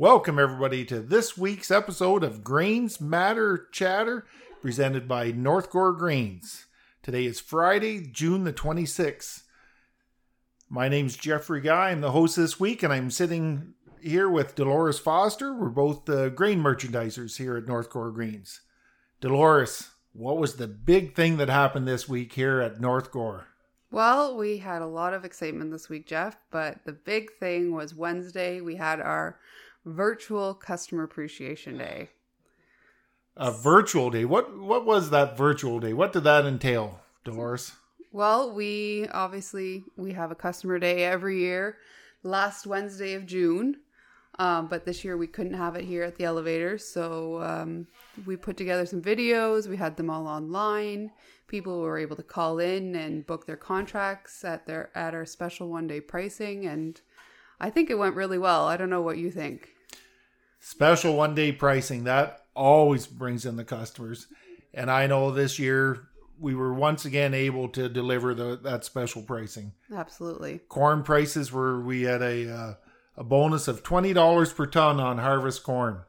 Welcome, everybody, to this week's episode of Grains Matter Chatter, presented by North Gower Grains. Today is Friday, June the 26th. My name's Jeffrey Guy. I'm the host this week, and I'm sitting here with Delores Foster. We're both the grain merchandisers here at North Gower Grains. Delores, what was the big thing that happened this week here at North Gower? Well, we had a lot of excitement this week, Geoff, but the big thing was Wednesday. We had our virtual customer appreciation day. A virtual day. What what was that virtual day? What did that entail, Delores? Well, we obviously we have a customer day every year, last Wednesday of June. Um, but this year we couldn't have it here at the elevator, so um, we put together some videos. We had them all online. People were able to call in and book their contracts at their at our special one day pricing, and I think it went really well. I don't know what you think. Special one day pricing that always brings in the customers, and I know this year we were once again able to deliver the that special pricing. Absolutely. Corn prices were we had a uh, a bonus of twenty dollars per ton on harvest corn,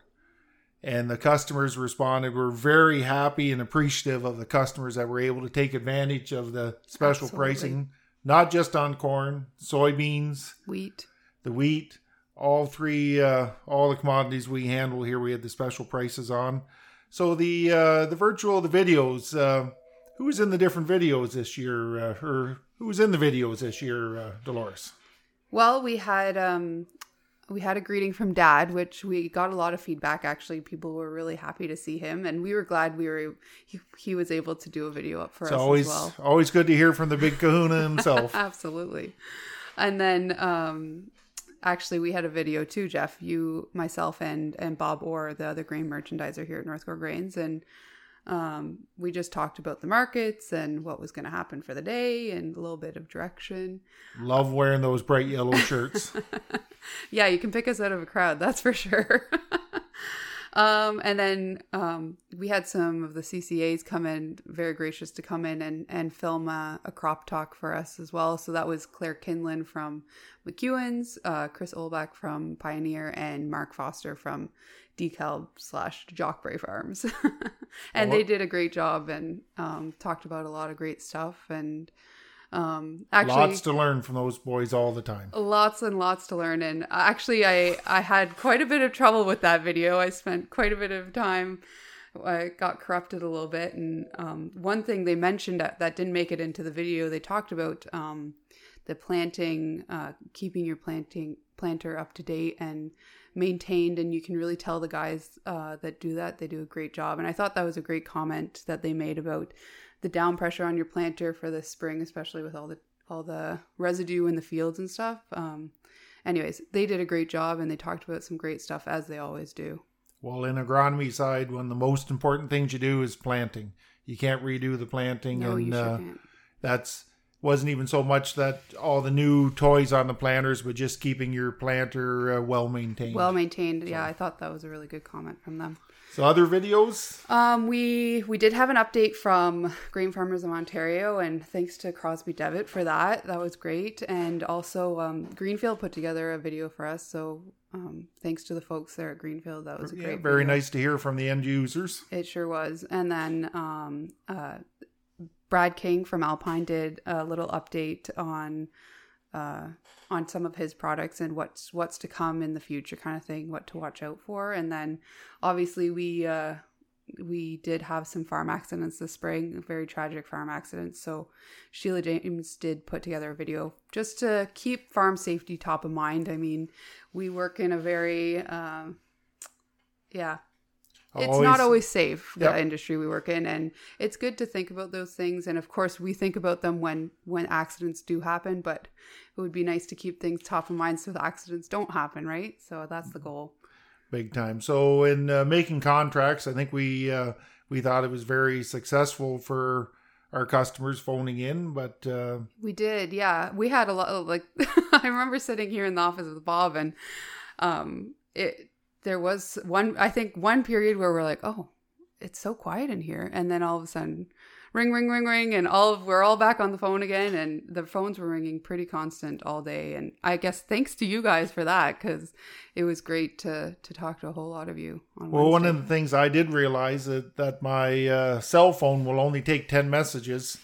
and the customers responded. We're very happy and appreciative of the customers that were able to take advantage of the special Absolutely. pricing, not just on corn, soybeans, Wheat. The wheat, all three, uh, all the commodities we handle here. We had the special prices on. So the uh, the virtual, the videos. Uh, who was in the different videos this year, uh, or who was in the videos this year, uh, Delores? Well, we had um we had a greeting from dad, which we got a lot of feedback actually. People were really happy to see him and we were glad we were he, he was able to do a video up for It's us always as well. always good to hear from the big Kahuna himself. Absolutely. And then um actually we had a video too, Geoff. You, myself and and Bob Orr, the other grain merchandiser here at North Gower Grains and um, we just talked about the markets and what was going to happen for the day and a little bit of direction. Love wearing those bright yellow shirts. yeah, you can pick us out of a crowd, that's for sure. um, and then um, we had some of the CCAs come in, very gracious to come in and, and film a, a crop talk for us as well. So that was Claire Kinlan from McEwen's, uh, Chris Olbach from Pioneer, and Mark Foster from DeKalb slash Jockbray Farms. and they did a great job and um, talked about a lot of great stuff. And um, actually, Lots to learn from those boys all the time. lots and lots to learn and actually i i had quite a bit of trouble with that video i spent quite a bit of time i got corrupted a little bit and um, one thing they mentioned that, that didn't make it into the video they talked about um, the planting uh, keeping your planting planter up to date and maintained and you can really tell the guys uh, that do that they do a great job. And i thought that was a great comment that they made about the down pressure on your planter for the spring especially with all the all the residue in the fields and stuff. Um, anyways they did a great job and they talked about some great stuff as they always do. Well, in agronomy side, one of the most important things you do is planting. You can't redo the planting, no and you sure uh, that's wasn't even so much that all the new toys on the planters, but just keeping your planter uh, well maintained. well maintained yeah i thought that was a really good comment from them so other videos, Um, we we did have an update from Grain Farmers of Ontario, and thanks to Crosby Devitt for that. That was great, and also um, Greenfield put together a video for us. So um, thanks to the folks there at Greenfield, that was a yeah, great. very video. nice to hear from the end users. It sure was. And then um, uh, Brad King from Alpine did a little update on uh, on some of his products and what's what's to come in the future, kind of thing, what to watch out for. And then obviously we uh, we did have some farm accidents this spring, very tragic farm accidents. So Sheila James did put together a video just to keep farm safety top of mind. I mean, we work in a very um, yeah it's not always safe the Yep. industry we work in and it's good to think about those things and of course we think about them when when accidents do happen but it would be nice to keep things top of mind so the accidents don't happen right so that's the goal big time. So in uh, making contracts, I think we uh, we thought it was very successful for our customers phoning in, but uh, we did yeah we had a lot of like i remember sitting here in the office with bob and um it there was one i think one period where we're like oh it's so quiet in here and then all of a sudden ring, ring, ring, ring, and all of, we're all back on the phone again, and the phones were ringing pretty constant all day. And I guess thanks to you guys for that because it was great to to talk to a whole lot of you. On Well, one of the things I did realize that that my uh, cell phone will only take ten messages.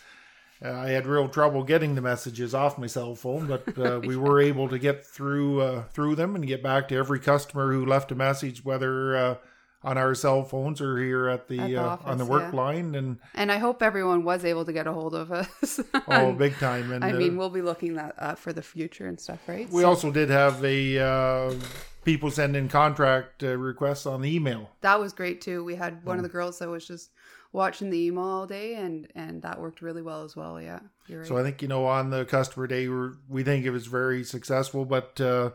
Uh, I had real trouble getting the messages off my cell phone, but uh, we were able to get through uh, through them and get back to every customer who left a message, whether uh, on our cell phones or here at the, At the uh, on the work yeah. line, and and I hope everyone was able to get a hold of us. oh, big time. And I uh, mean, we'll be looking that up for the future and stuff, right? we So also did have a uh, people send in contract uh, requests on the email. that was great too. We had one of Mm. the girls that was just watching the email all day, and and that worked really well as well. Yeah, right. So I think you know on the customer day we're, we think it was very successful. But uh,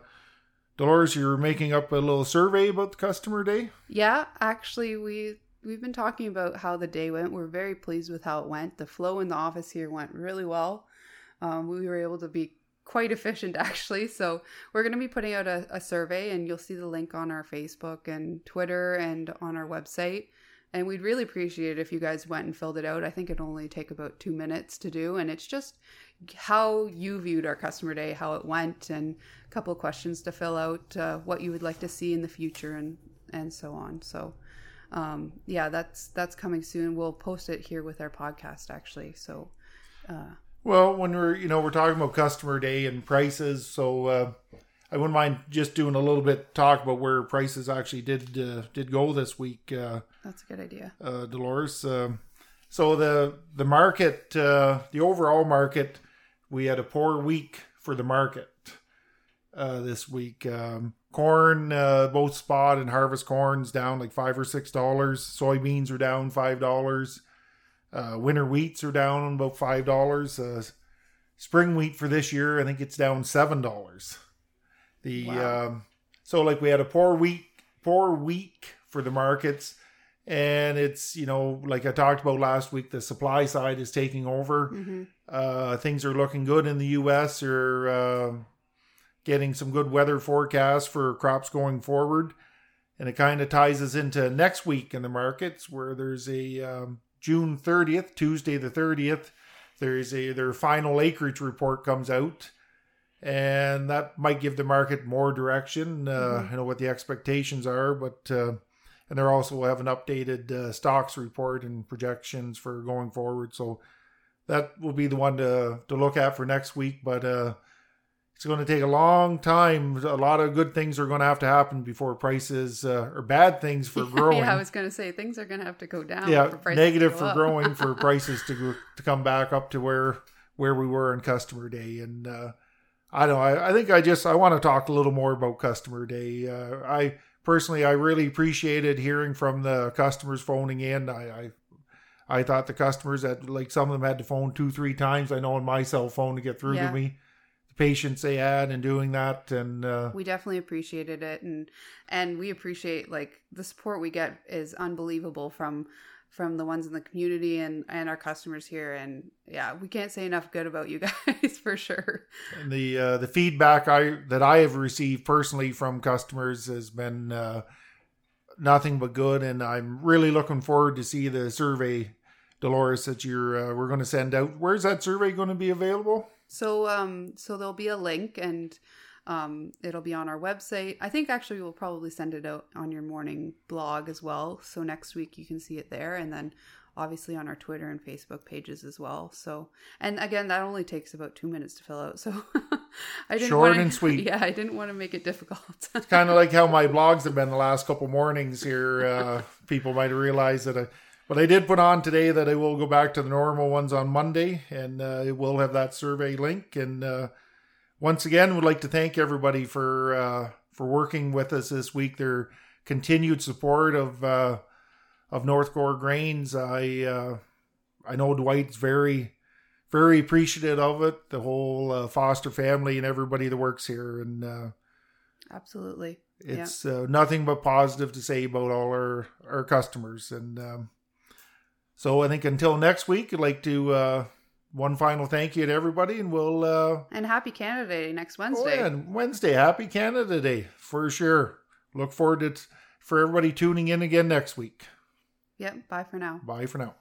Delores, you're making up a little survey about the customer day. Yeah, actually, we we've been talking about how the day went. We're very pleased with how it went. The flow in the office here went really well. Um, we were able to be quite efficient, actually. So we're going to be putting out a, a survey, and you'll see the link on our Facebook and Twitter and on our website. And we'd really appreciate it if you guys went and filled it out. I think it'd only take about two minutes to do, and it's just how you viewed our customer day, how it went, and a couple of questions to fill out, uh, what you would like to see in the future, and and so on. So, um, yeah, that's that's coming soon. We'll post it here with our podcast, actually. So, uh, Well, when we're you know we're talking about customer day and prices, so uh, I wouldn't mind just doing a little bit talk about where prices actually did uh, did go this week. Uh, that's a good idea. uh, Delores. Um so the the market, uh, the overall market, we had a poor week for the market uh, this week. Um, corn, uh, both spot and harvest corn's down like five or six dollars. Soybeans are down five dollars. Uh, winter wheats are down about five dollars. Uh, spring wheat for this year, I think it's down seven dollars. The Wow. um, so like we had a poor week, poor week for the markets, and it's you know like I talked about last week, the supply side is taking over. hmm Uh, things are looking good in the U.S. You're uh, getting some good weather forecasts for crops going forward, and it kind of ties us into next week in the markets where there's a um, June 30th, Tuesday the 30th. There's a their final acreage report comes out, and that might give the market more direction. Uh, Mhm. I know what the expectations are, but uh, and they're also have an updated uh, stocks report and projections for going forward. So that will be the one to to look at for next week. But uh, it's going to take a long time. A lot of good things are going to have to happen before prices uh, or bad things for growing. yeah, I was going to say things are going to have to go down. yeah, for negative for growing for prices to go- to come back up to where where we were in customer day and. Uh, I don't. I, I think I just I want to talk a little more about customer day. Uh, I personally I really appreciated hearing from the customers phoning in. I, I I thought the customers that like some of them had to phone two three times. I know on my cell phone to get through Yeah. to me. Patience they had in doing that and uh, we definitely appreciated it and and we appreciate like the support we get is unbelievable from from the ones in the community and and our customers here and yeah we can't say enough good about you guys for sure and the uh, the feedback I that I have received personally from customers has been uh, nothing but good, and I'm really looking forward to see the survey, Delores, that you're uh, we're going to send out. Where's that survey going to be available? So um so there'll be a link and um it'll be on our website i think actually we'll probably send it out on your morning blog as well so next week you can see it there and then obviously on our twitter and facebook pages as well so and again that only takes about two minutes to fill out so i didn't Short wanna, and sweet. yeah i didn't want to make it difficult kind of like how my blogs have been the last couple mornings here. Uh, people might realize that I, but I did put on today that I will go back to the normal ones on Monday, and uh, it will have that survey link. And uh, once again, would like to thank everybody for uh, for working with us this week. Their continued support of uh, of North Gower Grains. I uh, I know Dwight's very very appreciative of it. The whole uh, Foster family and everybody that works here, and. Uh, absolutely it's uh, nothing but positive to say about all our our customers and um, so i think until next week i'd like to uh, one final thank you to everybody and we'll uh and happy canada day next Wednesday. oh, wednesday. yeah, and wednesday happy canada day for sure. Look forward to for everybody tuning in again next week. Yep bye for now. Bye for now